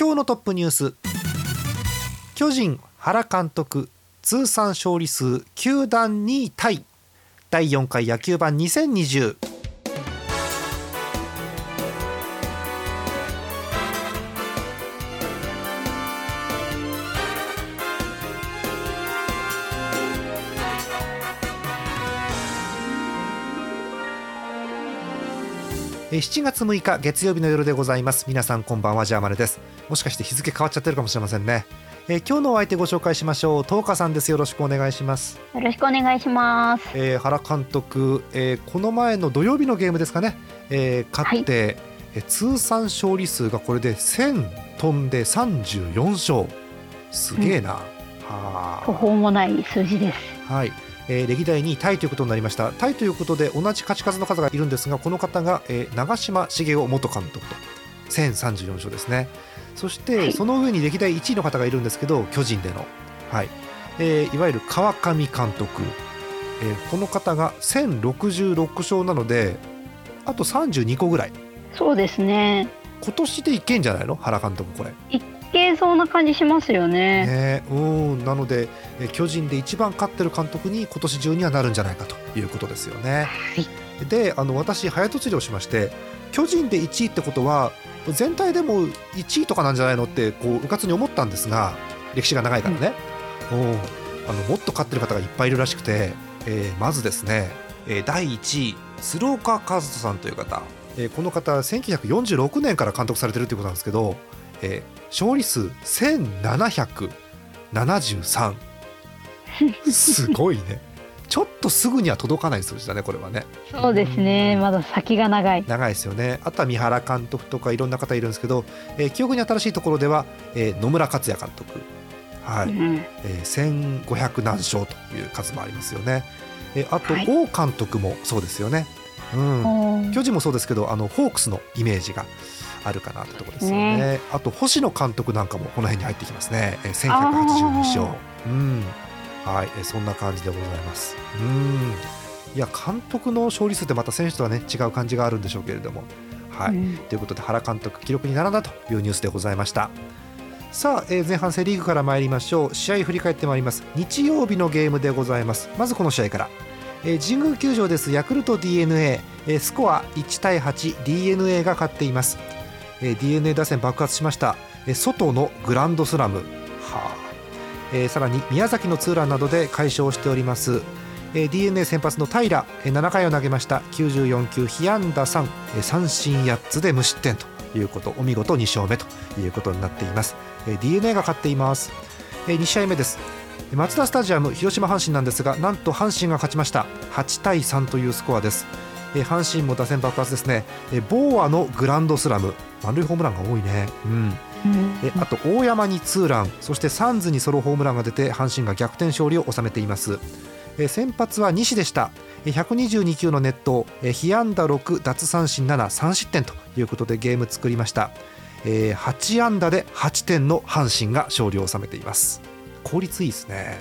今日のトップニュース。巨人原監督通算勝利数球団2位タイ第4回野球盤20207月6日月曜日の夜でございます。皆さんこんばんはジャーマネです。もしかして日付変わっちゃってるかもしれませんね。えー、今日のお相手ご紹介しましょう。東花さんです。よろしくお願いします。よろしくお願いします、えー、原監督、えー、この前の土曜日のゲームですかね、えー、勝って、はい、え通算勝利数がこれで1000飛んで34勝。すげえな、うん、は途方もない数字です。はいえー、歴代2位タイということになりました。タイということで同じ勝ち数の方がいるんですがこの方が、えー、長嶋茂雄元監督と。1034勝ですね。そしてその上に歴代1位の方がいるんですけど巨人での、はい。えー、いわゆる川上監督、えー、この方が1066勝なのであと32個ぐらい。そうですね。今年でいけんじゃないの？原監督これ。いけそうな感じしますよね。ね。うん。なので、えー、巨人で一番勝ってる監督に今年中にはなるんじゃないかということですよね、はい、であの私早とちりをしまして巨人で1位ってことは全体でも1位とかなんじゃないのってこううかつに思ったんですが歴史が長いからね、うん、あのもっと勝ってる方がいっぱいいるらしくて、えー、まずですね、えー、第1位鶴岡和人さんという方、えー、この方1946年から監督されてるということなんですけど、えー、勝利数1773すごいね。ちょっとすぐには届かない数字だねこれはね。そうですね。まだ先が長い。長いですよね。あとは三原監督とかいろんな方いるんですけど、えー、記憶に新しいところでは、えー、野村克也監督。はい、うん、えー、1500何勝という数もありますよね、えー、あと、王監督もそうですよね、うん、巨人もそうですけどあのホークスのイメージがあるかなってところですよね、ね、あと星野監督なんかもこの辺に入ってきますね、えー、1182勝うん。はい、えそんな感じでございます。うん。いや監督の勝利数ってまた選手とはね違う感じがあるんでしょうけれども。はい、うん、ということで原監督記録に並んだというニュースでございました。さあ、えー、前半セ・リーグから参りましょう。試合振り返ってまいります。日曜日のゲームでございます。まずこの試合から、えー、神宮球場です。ヤクルト d n a、えー、スコア1対 8d n a が勝っています、えー、d n a 打線爆発しました、えー、外のグランドスラム。はあ。えー、さらに宮崎のツーランなどで快勝しております、えー、d n a 先発の平、えー、7回を投げました。94球被安打3、えー、三振8つで無失点ということ。お見事2勝目ということになっています、えー、d n a が勝っています、えー、2試合目です。マツダスタジアム広島阪神なんですがなんと阪神が勝ちました。8対3というスコアです。え阪神も打線爆発ですね、えボーアのグランドスラム。満塁ホームランが多いね、うん、えあと大山にツーラン。そしてサンズにソロホームランが出て阪神が逆転勝利を収めています。え先発は西でした。122球の熱投被安打6奪三振73失点ということでゲーム作りました、え8安打で8点の阪神が勝利を収めています。効率いいですね。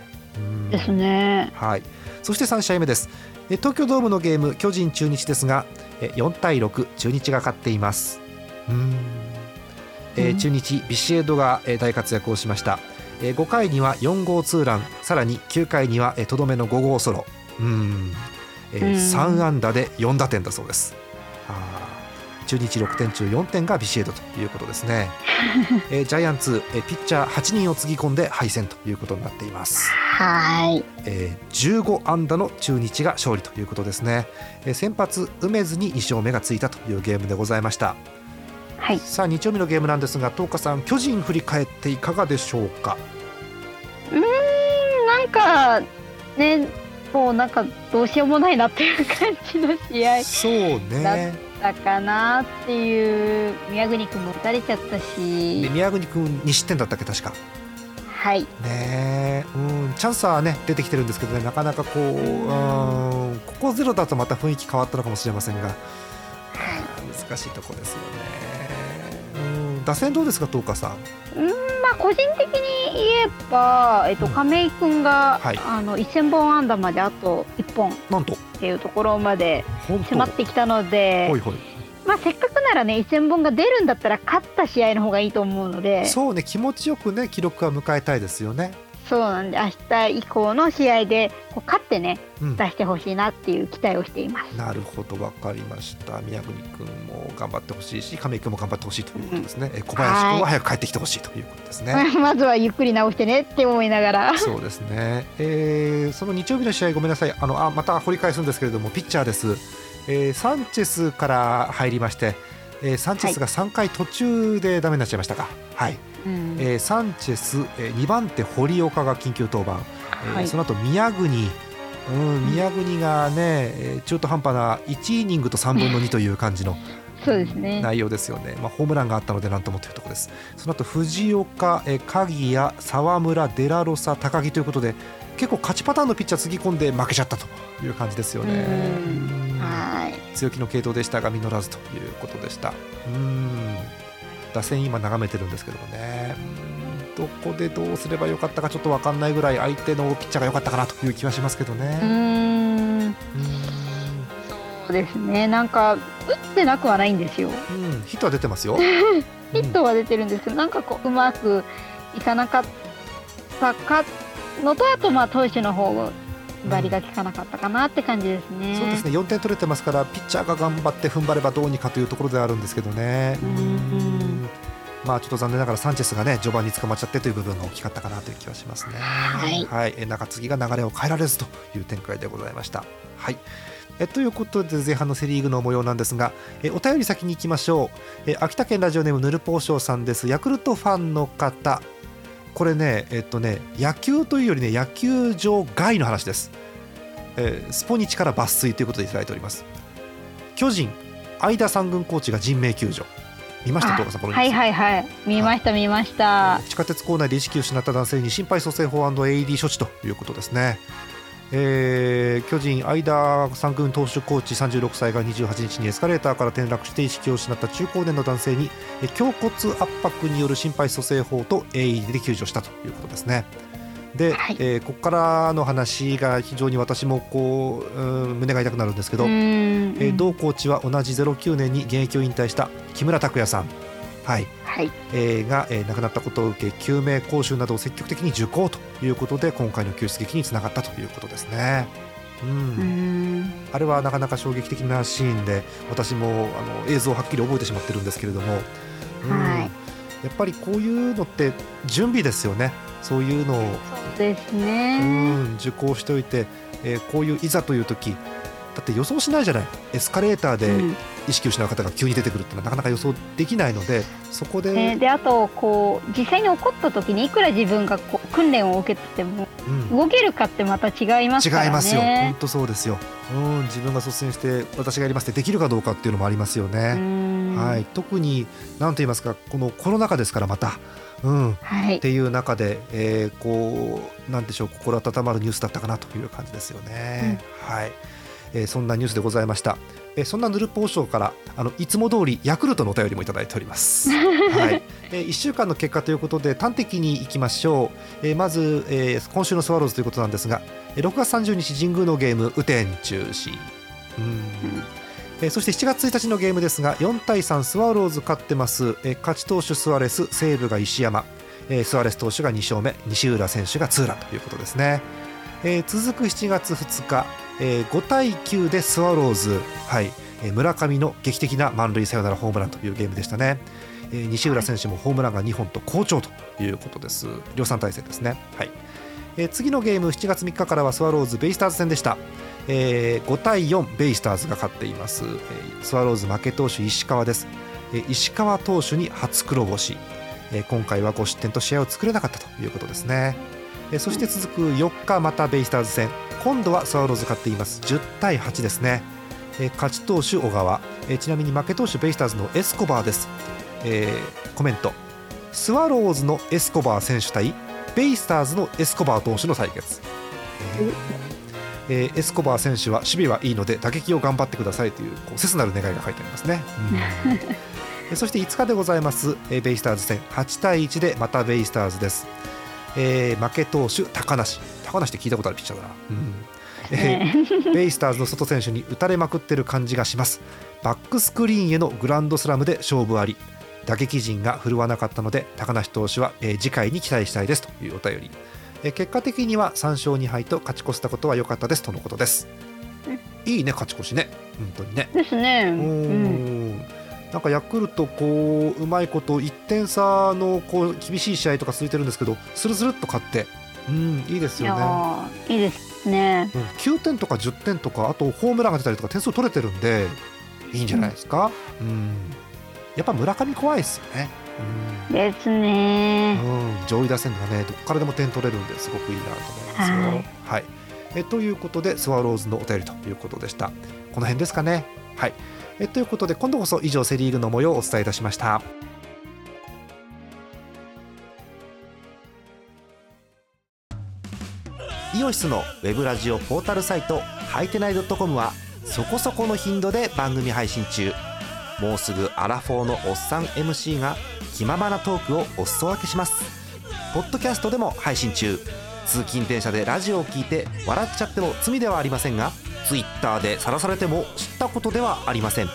ですね。はい。そして3試合目です。東京ドームのゲーム巨人中日ですが4対6中日が勝っています。うんえー、中日ビシエドが、えー、大活躍をしました、えー、5回には4号ツーランさらに9回にはとど、めの5号ソロ。うん、えー、3安打で4打点だそうです。中日6点中4点がビシエドということですね、えー、ジャイアンツ、えー、ピッチャー8人をつぎ込んで敗戦ということになっています。はい、えー、15安打の中日が勝利ということですね、えー、先発梅津に2勝目がついたというゲームでございましたはい、さあ日曜日のゲームなんですが東花さん巨人振り返っていかがでしょうか？うんなんかねもうなんかどうしようもないなっていう感じの試合。そうね。たかなっていう。宮国君も打たれちゃったし。で宮國君2失点だったっけ確か。はい。ねえ。うんチャンスはね出てきてるんですけどねなかなかこううん。ここゼロだとまた雰囲気変わったのかもしれませんが。難しいところですよね。うん打線どうですか東花さん？まあ個人的に言えば、えっと、うん。亀井君が、はい。あの1000本安打まであと1本。っなんと。ていうところまで迫ってきたのでほいほい。まあ、せっかくならね1000本が出るんだったら勝った試合の方がいいと思うので。そうね気持ちよくね記録は迎えたいですよねそうなんで明日以降の試合でこう勝ってねうん。出してほしいなっていう期待をしています。なるほど分かりました。宮國君も頑張ってほしいし亀井君も頑張ってほしいということですね、え小林君は早く帰ってきてほしいということですね、まずはゆっくり直してねって思いながら。そうですね、えーその日曜日の試合ごめんなさい。あのあまた掘り返すんですけれどもピッチャーです、えーサンチェスから入りまして、えーサンチェスが3回途中でダメになっちゃいましたか。はい、うん。えーサンチェス、え2番手堀岡が緊急登板、えーはい。その後宮国。うん、宮国がね、えー中途半端な1イニングと3分の2という感じのそうですね。内容ですよね、まあ、ホームランがあったのでなんともというところです。その後藤岡、えー鍵谷、沢村、デラロサ、高木ということで結構勝ちパターンのピッチャーつぎ込んで負けちゃったという感じですよね。はい。強気の系統でしたが実らずということでした。うん打線今眺めてるんですけどもねうんどこでどうすればよかったかちょっと分かんないぐらい相手のピッチャーが良かったかなという気はしますけどうね。うんそうですね。なんか打ってなくはないんですよ。うんヒットは出てますよ ヒットは出てるんですけど、なんかこううまくいかなかったかのとあとまあ投手の方バリが効かなかったかなって感じですね。そうですね4点取れてますからピッチャーが頑張って踏ん張ればどうにかというところではあるんですけどね。うんうんまあちょっと残念ながらサンチェスがね序盤に捕まっちゃってという部分が大きかったかなという気はしますね。はい。え中継ぎが流れを変えられずという展開でございました。はい。えということで前半のセ・リーグの模様なんですがえお便り先に行きましょう。え秋田県ラジオネームぬるぽうしょうさんです。ヤクルトファンの方。これねえっとね野球というよりね野球場外の話です、えースポニチから抜粋ということでいただいております。巨人相田三軍コーチが人命救助見ました東さんこのはいはいはい。見ました見ました。地下鉄構内で意識を失った男性に心肺蘇生法 &AED 処置ということですね。えー巨人、相田三軍投手コーチ36歳が28日にエスカレーターから転落して意識を失った中高年の男性にえ胸骨圧迫による心肺蘇生法と AED で救助したということですね。で、はいえーここからの話が非常に私もこううん胸が痛くなるんですけど、えー同コーチは同じ09年に現役を引退した木村拓哉さん。はいはい。えーが、えー亡くなったことを受け救命講習などを積極的に受講ということで今回の救出劇につながったということですね。うんうーん。あれはなかなか衝撃的なシーンで私もあの映像をはっきり覚えてしまってるんですけれども、うんはいやっぱりこういうのって準備ですよねそういうのを、そうですうね。ん、受講しておいて、えーこういういざという時だって予想しないじゃない。エスカレーターでうん。意識を失う方が急に出てくるっていうのはなかなか予想できないのでそこで、ね、であとこう実際に起こった時にいくら自分がこう訓練を受けててもうん。動けるかってまた違いますからね。違いますよ、本当そうですよ、うん、自分が率先して私がやりますってできるかどうかっていうのもありますようね。ん。はい、特に何と言いますかこのコロナ禍ですからまた、うん、っはい。ていう中で、えーこうなんでしょう心温まるニュースだったかなという感じですよね。はいえーそんなニュースでございました。えーそんなヌルポーショーからあのいつも通りヤクルトのお便りもいただいております。はい、えー、1週間の結果ということで端的にいきましょう、えーまず、えー今週のスワローズということなんですが、えー6月30日神宮のゲーム雨天中止、うん。えーそして7月1日のゲームですが4対3スワローズ勝ってます、えー勝ち投手スアレス西武が石山、えースアレス投手が2勝目西浦選手がツーランということですね、えー続く7月2日、えー5対9でスワローズ、はいえー村上の劇的な満塁サヨナラホームランというゲームでしたね、えー西浦選手もホームランが2本と好調ということです。量産体制ですね、はい。えー次のゲーム7月3日からはスワローズベイスターズ戦でした、えー5対4ベイスターズが勝っています、えースワローズ負け投手石川です、えー石川投手に初黒星、えー今回は5失点と試合を作れなかったということですね、そして続く4日またベイスターズ戦。今度はスワローズ勝っています。10対8ですね、えー、勝ち投手小川、えー、ちなみに負け投手ベイスターズのエスコバーです、えー、コメント。スワローズのエスコバー選手対ベイスターズのエスコバー投手の対決、えーえー、エスコバー選手は守備はいいので打撃を頑張ってくださいというこう切なる願いが書いてありますね、うん、そして5日でございます、えー、ベイスターズ戦。8対1でまたベイスターズです、えー、負け投手高梨。高梨って聞いたことあるピッチャーだな、うん。えー、ベイスターズの外選手に打たれまくってる感じがします。バックスクリーンへのグランドスラムで勝負あり。打撃陣が振るわなかったので高梨投手は、えー、次回に期待したいですというお便り、えー、結果的には3勝2敗と勝ち越せたことは良かったですとのことです。いいね勝ち越しね。本当にね。ですね。うんなんかヤクルトこううまいこと1点差のこう厳しい試合とか続いてるんですけどスルスルっと勝って。うんいいですよね。いいですね、うん、9点とか10点とかあとホームランが出たりとか点数取れてるんでいいんじゃないですか、うん、うん、やっぱ村上怖いですよね、うん、ですね、うん、上位打線がねどこからでも点取れるんですごくいいなと思いますよ。はい、はい、えということでスワローズのお便りということでした。この辺ですかね。はいえということで今度こそ以上セ・リーグの模様をお伝えいたしました。イオシスのウェブラジオポータルサイトハイテナイドットコムはそこそこの頻度で番組配信中。もうすぐアラフォーのおっさん MC が気ままなトークをお裾分けします。ポッドキャストでも配信中。通勤電車でラジオを聞いて笑っちゃっても罪ではありませんが Twitter で晒されても知ったことではありません。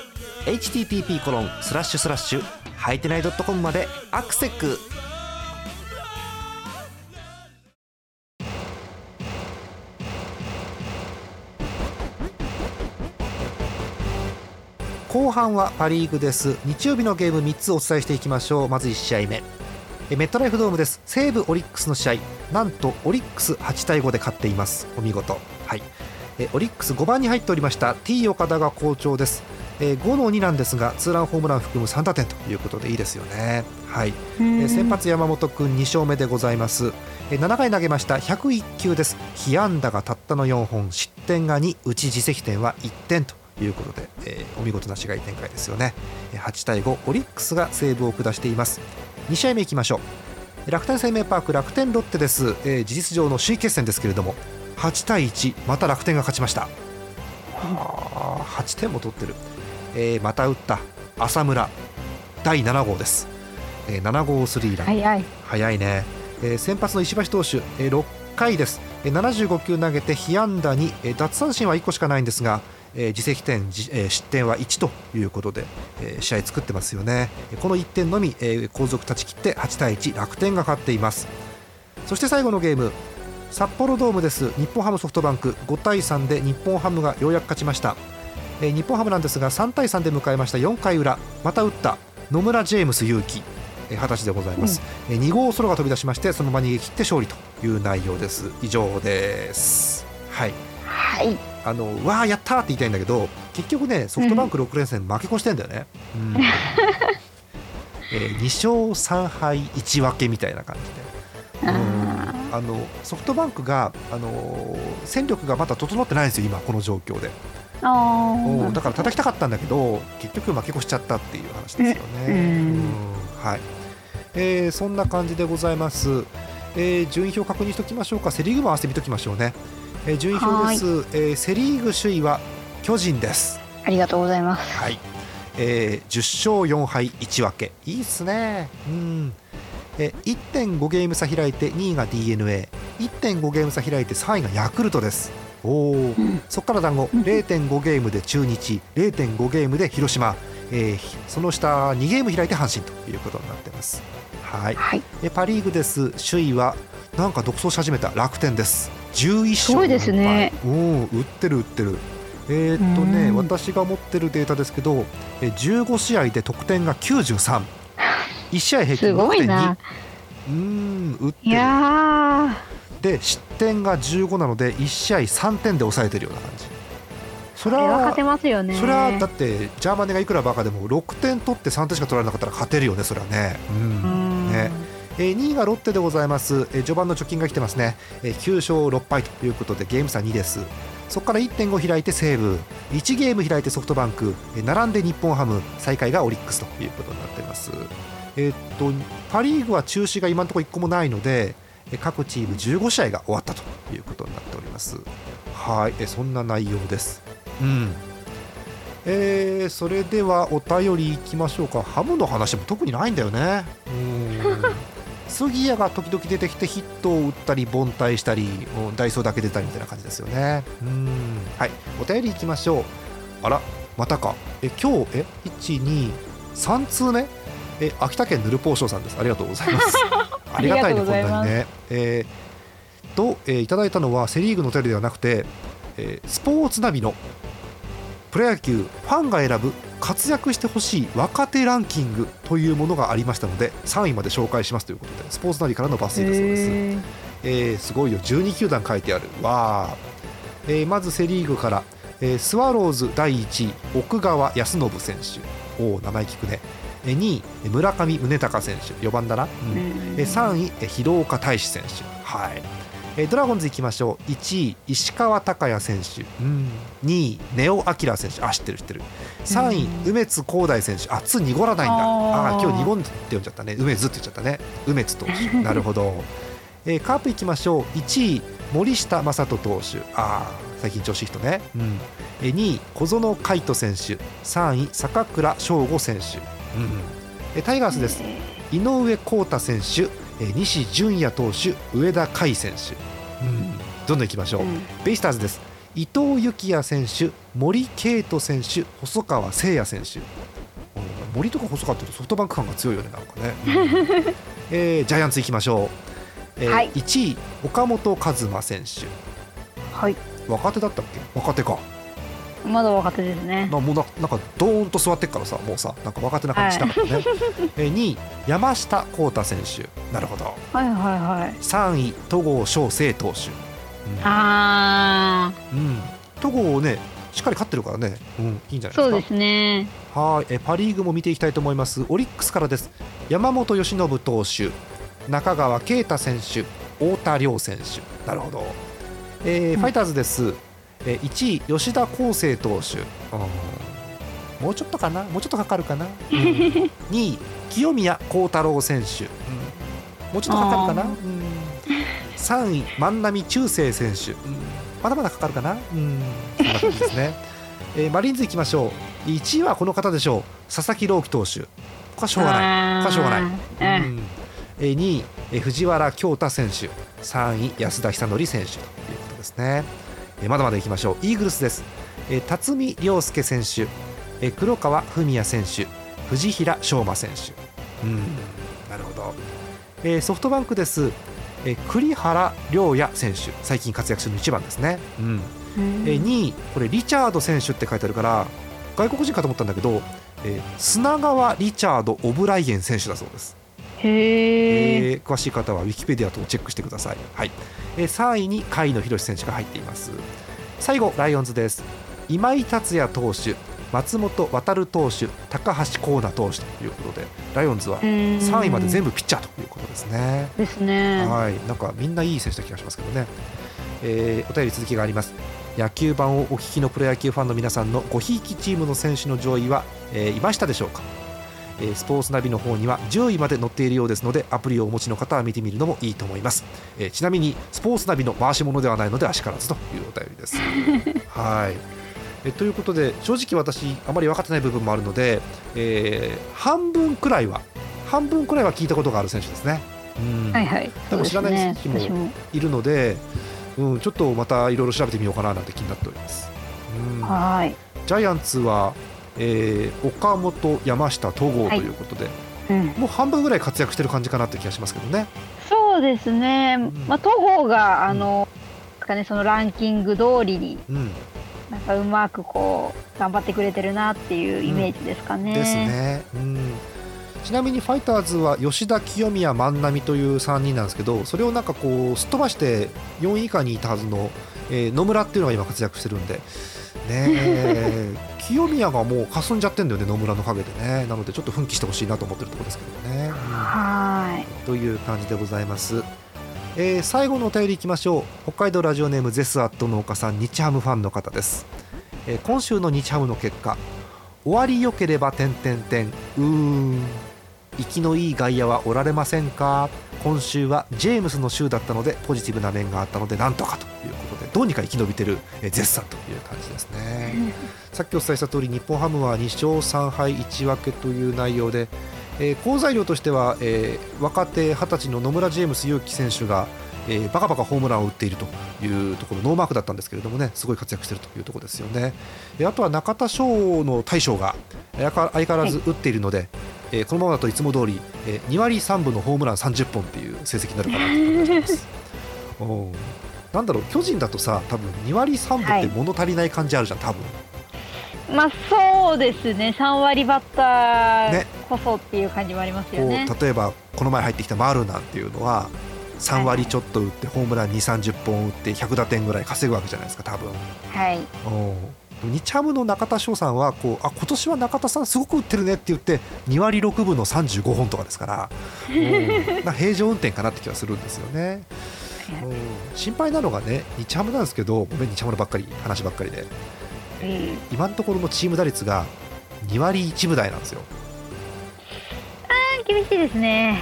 http コロンスラッシュスラッシュハイテナイドットコムまでアクセック後半はパ・リーグです。日曜日のゲーム3つお伝えしていきましょう。まず1試合目。メットライフドームです。西武オリックスの試合。なんとオリックス8対5で勝っています。お見事。はい。オリックス5番に入っておりました T 岡田が好調です。5の2なんですがツーランホームラン含む3打点ということでいいですよね。はい。先発山本君2勝目でございます。7回投げました101球です。被安打がたったの4本。失点が2うち自責点は1点ということで、えー、お見事な試合展開ですよね。8対5オリックスが西武を下しています。2試合目いきましょう。楽天生命パーク楽天ロッテです、えー、事実上の首位決戦ですけれども8対1また楽天が勝ちました。は8点も取ってる、えー、また打った浅村。第7号です、えー、7号スリーラン。早い。早いね、えー、先発の石橋投手、えー、6回です。75球投げて被安打に奪三振は1個しかないんですがえー、自責点、えー、失点は1ということで、えー、試合作ってますよね。この1点のみ、えー、後続断ち切って8対1楽天が勝っています。そして最後のゲーム札幌ドームです。日本ハムソフトバンク。5対3で日本ハムがようやく勝ちました、えー、日本ハムなんですが3対3で迎えました。4回裏。また打った。野村ジェームス勇輝二十歳でございます、うん、2号ソロが飛び出しましてそのまま逃げ切って勝利という内容です。以上です。はい、はい。あのわあやったって言いたいんだけど結局ねソフトバンク6連戦負け越してんだよね、うん。えー、2勝3敗1分けみたいな感じで、うん、あのソフトバンクが、あの戦力がまだ整ってないんですよ今この状況で。だから叩きたかったんだけど結局負け越しちゃったっていう話ですよね。うんはい。えー、そんな感じでございます、えー、順位表確認しておきましょうか。セ・リーグも合わせてみておきましょうね。えー、順位表です、えー、セ・リーグ首位は巨人です。ありがとうございます、はい。えー、10勝4敗1分け。いいっすね。うん。えー、1.5ゲーム差開いて2位が d n a 1.5ゲーム差開いて3位がヤクルトです。おお、うん、そこから団子0.5ゲームで中日0.5ゲームで広島、えー、その下2ゲーム開いて阪神ということになってます。はい、はい、えパ・リーグです。首位はなんか独走し始めた楽天です。11勝すごいですね。うん売ってる売ってる。えー、っとね私が持ってるデータですけど15試合で得点が93 1試合平均6.2うん打ってる。で失点が15なので1試合3点で抑えてるような感じ。それは勝てますよね。それはだってジャーマネがいくらバカでも6点取って3点しか取られなかったら勝てるよねそれはね。うん。ね。えー、2位がロッテでございます、えー、序盤の貯金が来てますね、えー、9勝6敗ということでゲーム差2です。そこから1.5開いて西武1ゲーム開いてソフトバンク。並んで日本ハム。最下位がオリックスということになっていますえー、っとパ・リーグは中止が今のところ1個もないので各チーム15試合が終わったということになっております。はい。そんな内容です。うん。えー、それではお便りいきましょうか。ハムの話も特にないんだよね。うん。杉谷が時々出てきてヒットを打ったり凡退したりダイソーだけ出たりみたいな感じですよね。うん。はい。お便りいきましょう。あらまたか。え今日え123通目え秋田県ぬるぽうしょうさんです。ありがとうございます。ありがたいねこんなにね。えー、と、えー、いただいたのはセ・リーグのお便りではなくて、えー、スポーツナビのプロ野球ファンが選ぶ活躍してほしい若手ランキングというものがありましたので3位まで紹介しますということでスポーツナビからの抜粋だそうです、えー、すごいよ。12球団書いてある。わー、えー、まずセ・リーグから、えー、スワローズ第1位奥川康信選手。おお名前聞くね2位村上宗隆選手4番だな、うん、3位広岡大志選手。はい。えー、ドラゴンズ行きましょう。1位石川昂弥選手、うん、2位根尾明選手。あ知ってる知ってる。3位梅津光大選手。あつ濁らないんだ。ああ今日濁んで読んじゃったね。梅津って言っちゃったね。梅津投手。なるほど、えー、カープ行きましょう。1位森下正人投手。あ最近調子いい人ね、うん、えー、2位小園海斗選手。3位坂倉翔吾選手、うんえー、タイガースです。井上康太選手西純也投手上田海選手、うん、どんどんいきましょう、うん、ベイスターズです。伊藤幸也選手森圭斗選手細川誠也選手。森とか細川ってソフトバンク感が強いよねなんかね、うん、えー、ジャイアンツいきましょう、えーはい、1位岡本和真選手。はい。若手だったっけ？若手かまだ若手ですね。まあ、もうななんかどーんと座ってっからさもうさなんか若手な感じしたからね。はい、え2位山下幸太選手なるほど。はいはいはい。3位戸郷翔征投手。うん、ああ。うん戸郷ねしっかり勝ってるからね、うん、いいんじゃないですか。そうですね。はい、えパ・リーグも見ていきたいと思います。オリックスからです。山本由伸投手、中川圭太選手、太田亮選手。なるほど。えー、うん、ファイターズです。え1位吉田康生投手、もうちょっとかな？もうちょっとかかるかな、うん、2位清宮幸太郎選手、うん、もうちょっとかかるかな、うん、3位万波中正選手、まだまだかかるかな、うん、そんな感じですね、えー、マリーンズいきましょう。1位はこの方でしょう。佐々木朗希投手。ここはしょうがない。ここはしょうがない、うん。えー、2位、えー、藤原恭太選手。3位安田久典選手ということですねえまだまだいきましょう。イーグルスです、え辰巳涼介選手、え黒川文也選手。藤平翔馬選手。うん。なるほど、えソフトバンクです。え栗原良也選手。最近活躍する1番ですね、うん。え2位これリチャード選手って書いてあるから外国人かと思ったんだけど、え砂川リチャード・オブライエン選手だそうですへえー、詳しい方はウィキペディアとチェックしてください、はい。えー、3位に甲斐野宏選手が入っています。最後ライオンズです。今井達也投手松本航投手高橋光成投手ということでライオンズは3位まで全部ピッチャーということですね。ですね。はい。なんかみんないい選手な気がしますけどね、えー、お便り続きがあります。野球版をお聞きのプロ野球ファンの皆さんのごひいきチームの選手の上位は、えー、いましたでしょうか？えスポーツナビの方には10位まで載っているようですのでアプリをお持ちの方は見てみるのもいいと思います、えちなみにスポーツナビの回し物ではないのであしからずというお便りです はいえということで正直私あまり分かってない部分もあるので、えー、半分くらいは半分くらいは聞いたことがある選手ですね。うん、はいはい。多分知らない選手もいるので、うん、ちょっとまたいろいろ調べてみようかななんて気になっております。うん、はい。ジャイアンツはえー、岡本、山下、戸郷ということで、はいうん、もう半分ぐらい活躍してる感じかなって気がしますけどね。そうですね、うん、まあ、戸郷があの、うん、かね、そのランキング通りに、うん、なんかうまくこう頑張ってくれてるなっていうイメージですかね。ですね。うんちなみにファイターズは吉田、清宮、万波という3人なんですけどそれをなんかこうすっ飛ばして4位以下にいたはずの、えー、野村っていうのが今活躍してるんでね。清宮がもうかすんじゃってんだよね野村の陰でね。なのでちょっと奮起してほしいなと思ってるところですけどね、はい。という感じでございます。えー、最後のお便りいきましょう。北海道ラジオネームゼスアット農家さん日ハムファンの方です、えー、今週の日ハムの結果終わりよければ点点点うーん生きのいい外野はおられませんか今週はジェームスの週だったのでポジティブな面があったのでなんとかということでどうにか生き延びてる、えー、絶賛という感じですね。さっきお伝えした通り日本ハムは2勝3敗1分けという内容でえー、好材料としては、えー、若手20歳の野村ジェームス勇樹選手が、えー、バカバカホームランを打っているというところノーマークだったんですけれどもねすごい活躍しているというところですよね、えー、あとは中田翔の大将が相変わらず打っているので、はい、えー、このままだといつも通り、えー、2割3分のホームラン30本っていう成績になるかなと思います。おなんだろう巨人だとさ多分2割3分って物足りない感じあるじゃん、多分。まあそうですね。3割バッターこそっていう感じもありますよね、ね、例えばこの前入ってきた丸なんていうのは3割ちょっと打ってホームラン2 3 0本打って100打点ぐらい稼ぐわけじゃないですか多分。はい日ハムの中田翔さんはこうあ今年は中田さんすごく打ってるねって言って2割6分の35本とかですから平常運転かなって気はするんですよね。心配なのがね日ハムなんですけどごめん日ハムのばっかり話ばっかりで今のところのチーム打率が2割1分台なんですよ。あ厳しいですね。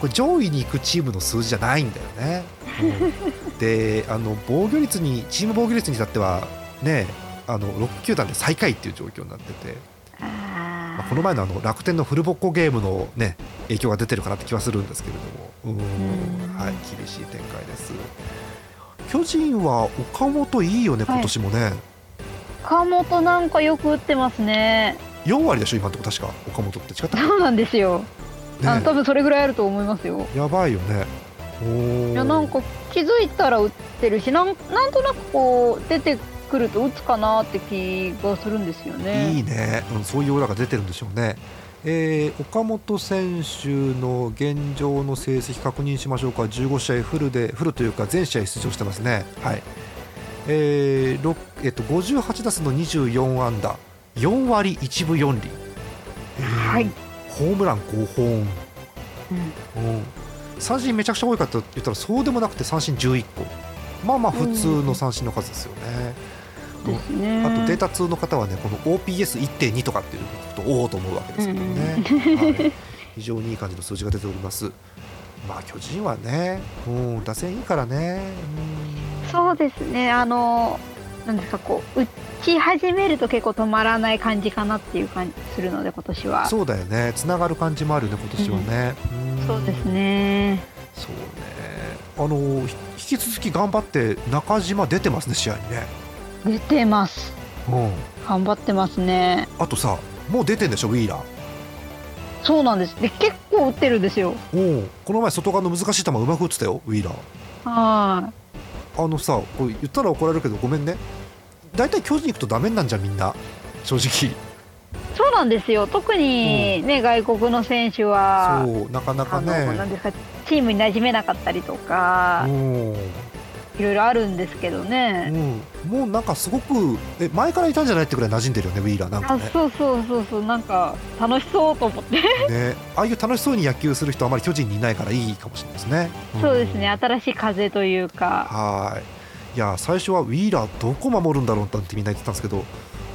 これ上位に行くチームの数字じゃないんだよね。うん、であの防御率にチーム防御率に至ってはねあの6球団で最下位っていう状況になってて。まあ、この前のあの楽天のフルボッコゲームの、ね、影響が出てるかなって気はするんですけれども。うん。はい、厳しい展開です。巨人は岡本いいよね、今年もね、はい岡本なんかよく打ってますね。4割でしょ今のとこ確か。岡本って。違った？そうなんですよ、ね、あ多分それぐらいあると思いますよ。やばいよね。いやなんか気づいたら打ってるしなんなんとなくこう出てくると打つかなって気がするんですよね。いいね、うん、そういうオーラが出てるんでしょうね。えー、岡本選手の現状の成績確認しましょうか。15試合フルでフルというか全試合出場してますね。はい。えーえっと、58打数の24安打。4割1分4厘、えー、はい、ホームラン5本、うん、三振めちゃくちゃ多いかと言ったらそうでもなくて三振11個。まあまあ普通の三振の数ですよね。うん、あとデータ通の方はねこの OPS1.2 とかっていうとおおと思うわけですけどね、うん、はい、非常にいい感じの数字が出ております。まあ巨人はね、うん、打線いいからね。うん。そうですね。あのなんですかこう打ち始めると結構止まらない感じかなっていう感じするので今年は。そうだよね。つながる感じもあるね今年はね、うん、そうですね。そうね。あの引き続き頑張って中島出てますね試合にね出てます。うん。頑張ってますね。あとさもう出てんでしょウィーラー。そうなんです。で結構打ってるんですよ。おこの前外側の難しい球うまく打ってたよウィーラー。はい。あのさこれ言ったら怒られるけどごめんね。大体巨人行くとダメなんじゃんみんな。正直。そうなんですよ。特にね、うん、外国の選手は。そうなかなかね。なんですかチームに馴染めなかったりとかいろいろあるんですけどね、うん、もうなんかすごくえ前からいたんじゃないってくらい馴染んでるよねウィーラーなんか、ね、あそうそうそうそうなんか楽しそうと思って。ね。ああいう楽しそうに野球する人はあまり巨人にいないからいいかもしれないですね、うん、そうですね新しい風というか。はい。いや最初はウィーラーどこ守るんだろうってみんな言ってたんですけど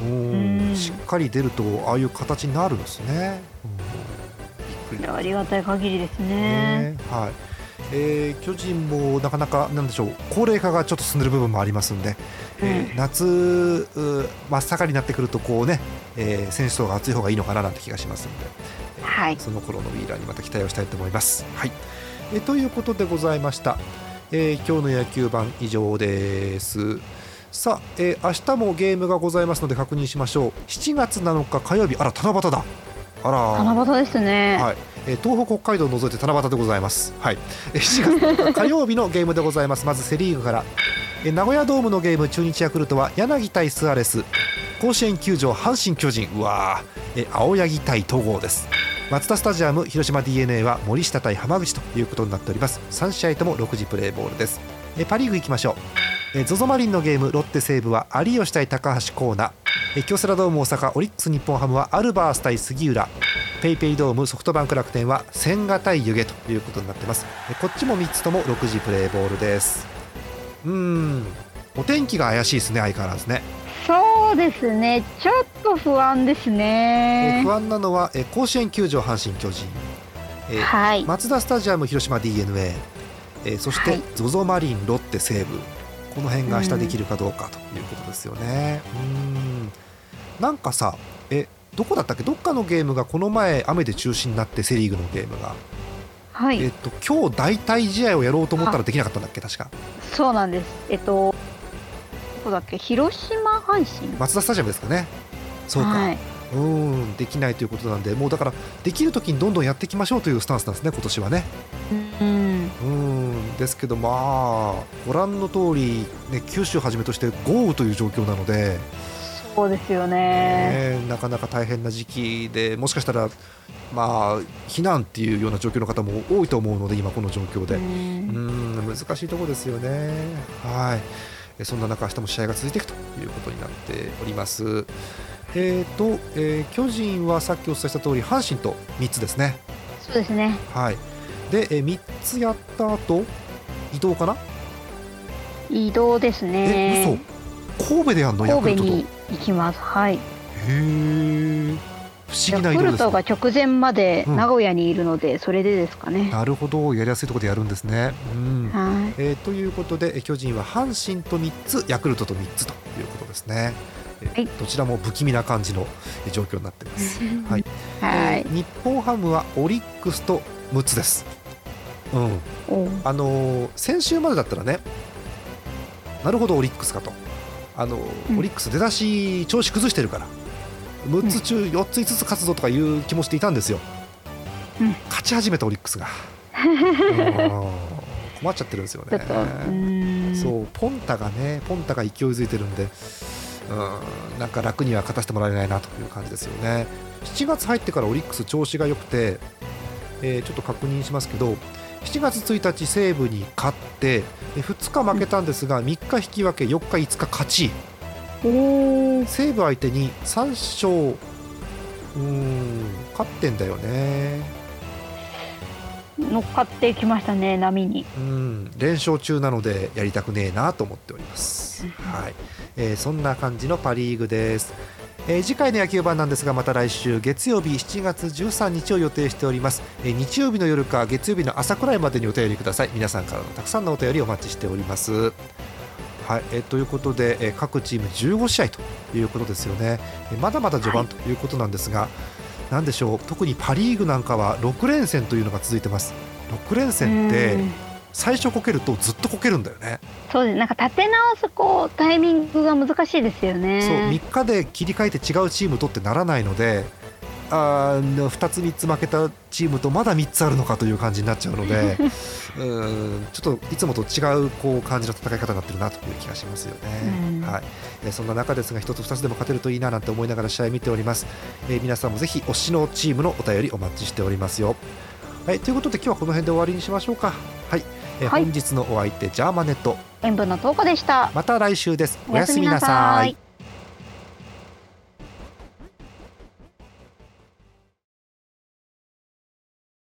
うん。しっかり出るとああいう形になるんですね、うん、ありがたい限りですね。ね。はいえー、巨人もなかなかなんでしょう高齢化がちょっと進んでる部分もありますんで、うん、えー、夏真っ盛りになってくるとこうね、えー、選手層が厚い方がいいのかななんて気がしますので、はい、その頃のウィーラーにまた期待をしたいと思います。はい。えー、ということでございました、えー、今日の野球盤以上です。さあ、えー、明日もゲームがございますので確認しましょう。7月7日火曜日。あら七夕だ。あら七夕ですね。はい。えー、東北北海道を除いて七夕でございます。はい、7月火曜日のゲームでございます。まずセリーグから、えー、名古屋ドームのゲーム中日ヤクルトは柳対スアレス、甲子園球場阪神巨人、うわー、えー、青柳対戸郷です。マツダスタジアム広島 d n a は森下対浜口ということになっております。3試合とも6時プレーボールです。えー、パ・リーグ行きましょう。えー、ゾゾマリンのゲームロッテ西武は有吉対高橋光成、えー、京セラドーム大阪オリックス日本ハムはアルバース対杉浦。ペイペイドームソフトバンク楽天は千賀対湯気ということになってます。こっちも3つとも6時プレーボールです。うん。お天気が怪しいですね相変わらずね。そうですね。ちょっと不安ですね。不安なのは甲子園球場阪神・巨人、はい、マツダスタジアム広島 d n a そして ZOZO、マリンロッテ西武。この辺が明日できるかどうかということですよね。うんなんかさえどこだったっけ？どっかのゲームがこの前雨で中止になってセ・リーグのゲームが。はい、えっと今日代替試合をやろうと思ったらできなかったんだっけ？確か。そうなんです。えっとどこだっけ？広島阪神松田スタジアムですかね。そうか、はい、うんできないということなんでもうだからできる時にどんどんやっていきましょうというスタンスなんですね今年はね。うん。うんですけどまあご覧の通りね九州はじめとして豪雨という状況なのでそうですよね、ね、なかなか大変な時期でもしかしたらまあ避難っていうような状況の方も多いと思うので今この状況で。うん。難しいところですよね。はい。そんな中明日も試合が続いていくということになっております。えーとえー、巨人はさっきお伝えした通り阪神と3つですね。そうですね。はい。で、えー、3つやった後移動かな？移動ですね。え嘘。神戸でやんの？神戸に行きます。はい。へえ不思議な移動です、ね、が直前まで名古屋にいるので、うん、それでですかね。なるほど。やりやすいところでやるんですね、うん。はい。えー、ということで巨人は阪神と3つヤクルトと3つということですね。はい、どちらも不気味な感じの状況になっています。はい、はい、日本ハムはオリックスと6つです。うん、あのー、先週までだったらね、なるほどオリックスかと。あの、うん、オリックス出だし調子崩してるから。6つ中4つ5つ勝つぞとかいう気もしていたんですよ、うん、勝ち始めたオリックスが。困っちゃってるんですよね。そうポンタがねポンタが勢いづいてるんでうんなんか楽には勝たせてもらえないなという感じですよね。7月入ってからオリックス調子が良くて、えー、ちょっと確認しますけど7月1日西武に勝って2日負けたんですが3日引き分け4日5日勝ち。西武相手に3勝うん勝ってんだよね。乗っかってきましたね波に。うん連勝中なのでやりたくねえなと思っております、はい。えー、そんな感じのパ・リーグですえー、次回の野球版なんですがまた来週月曜日7月13日を予定しております、えー、日曜日の夜か月曜日の朝くらいまでにお便りください。皆さんからのたくさんのお便りお待ちしております。はい、えー、ということで、えー、各チーム15試合ということですよね、えー、まだまだ序盤ということなんですが、はい、なんでしょう。特にパ・リーグなんかは6連戦というのが続いてます。6連戦って最初こけるとずっとこけるんだよね。そうですなんか立て直すこうタイミングが難しいですよね。そう3日で切り替えて違うチームとってならないのであ2つ3つ負けたチームとまだ3つあるのかという感じになっちゃうので うんちょっといつもと違うこう感じの戦い方になってるなという気がしますよね、はいえそん。な中ですが1つ2つでも勝てるとい。いななんて思いながら試合見ております、えー、皆さんもぜひ推しのチームのお便りお待ちしておりますよはい、ということで今日はこの辺で終わりにしましょうか。はいえはい、本日のお相手ジャーマネット。塩分の投稿でした。また来週です。おやすみなさい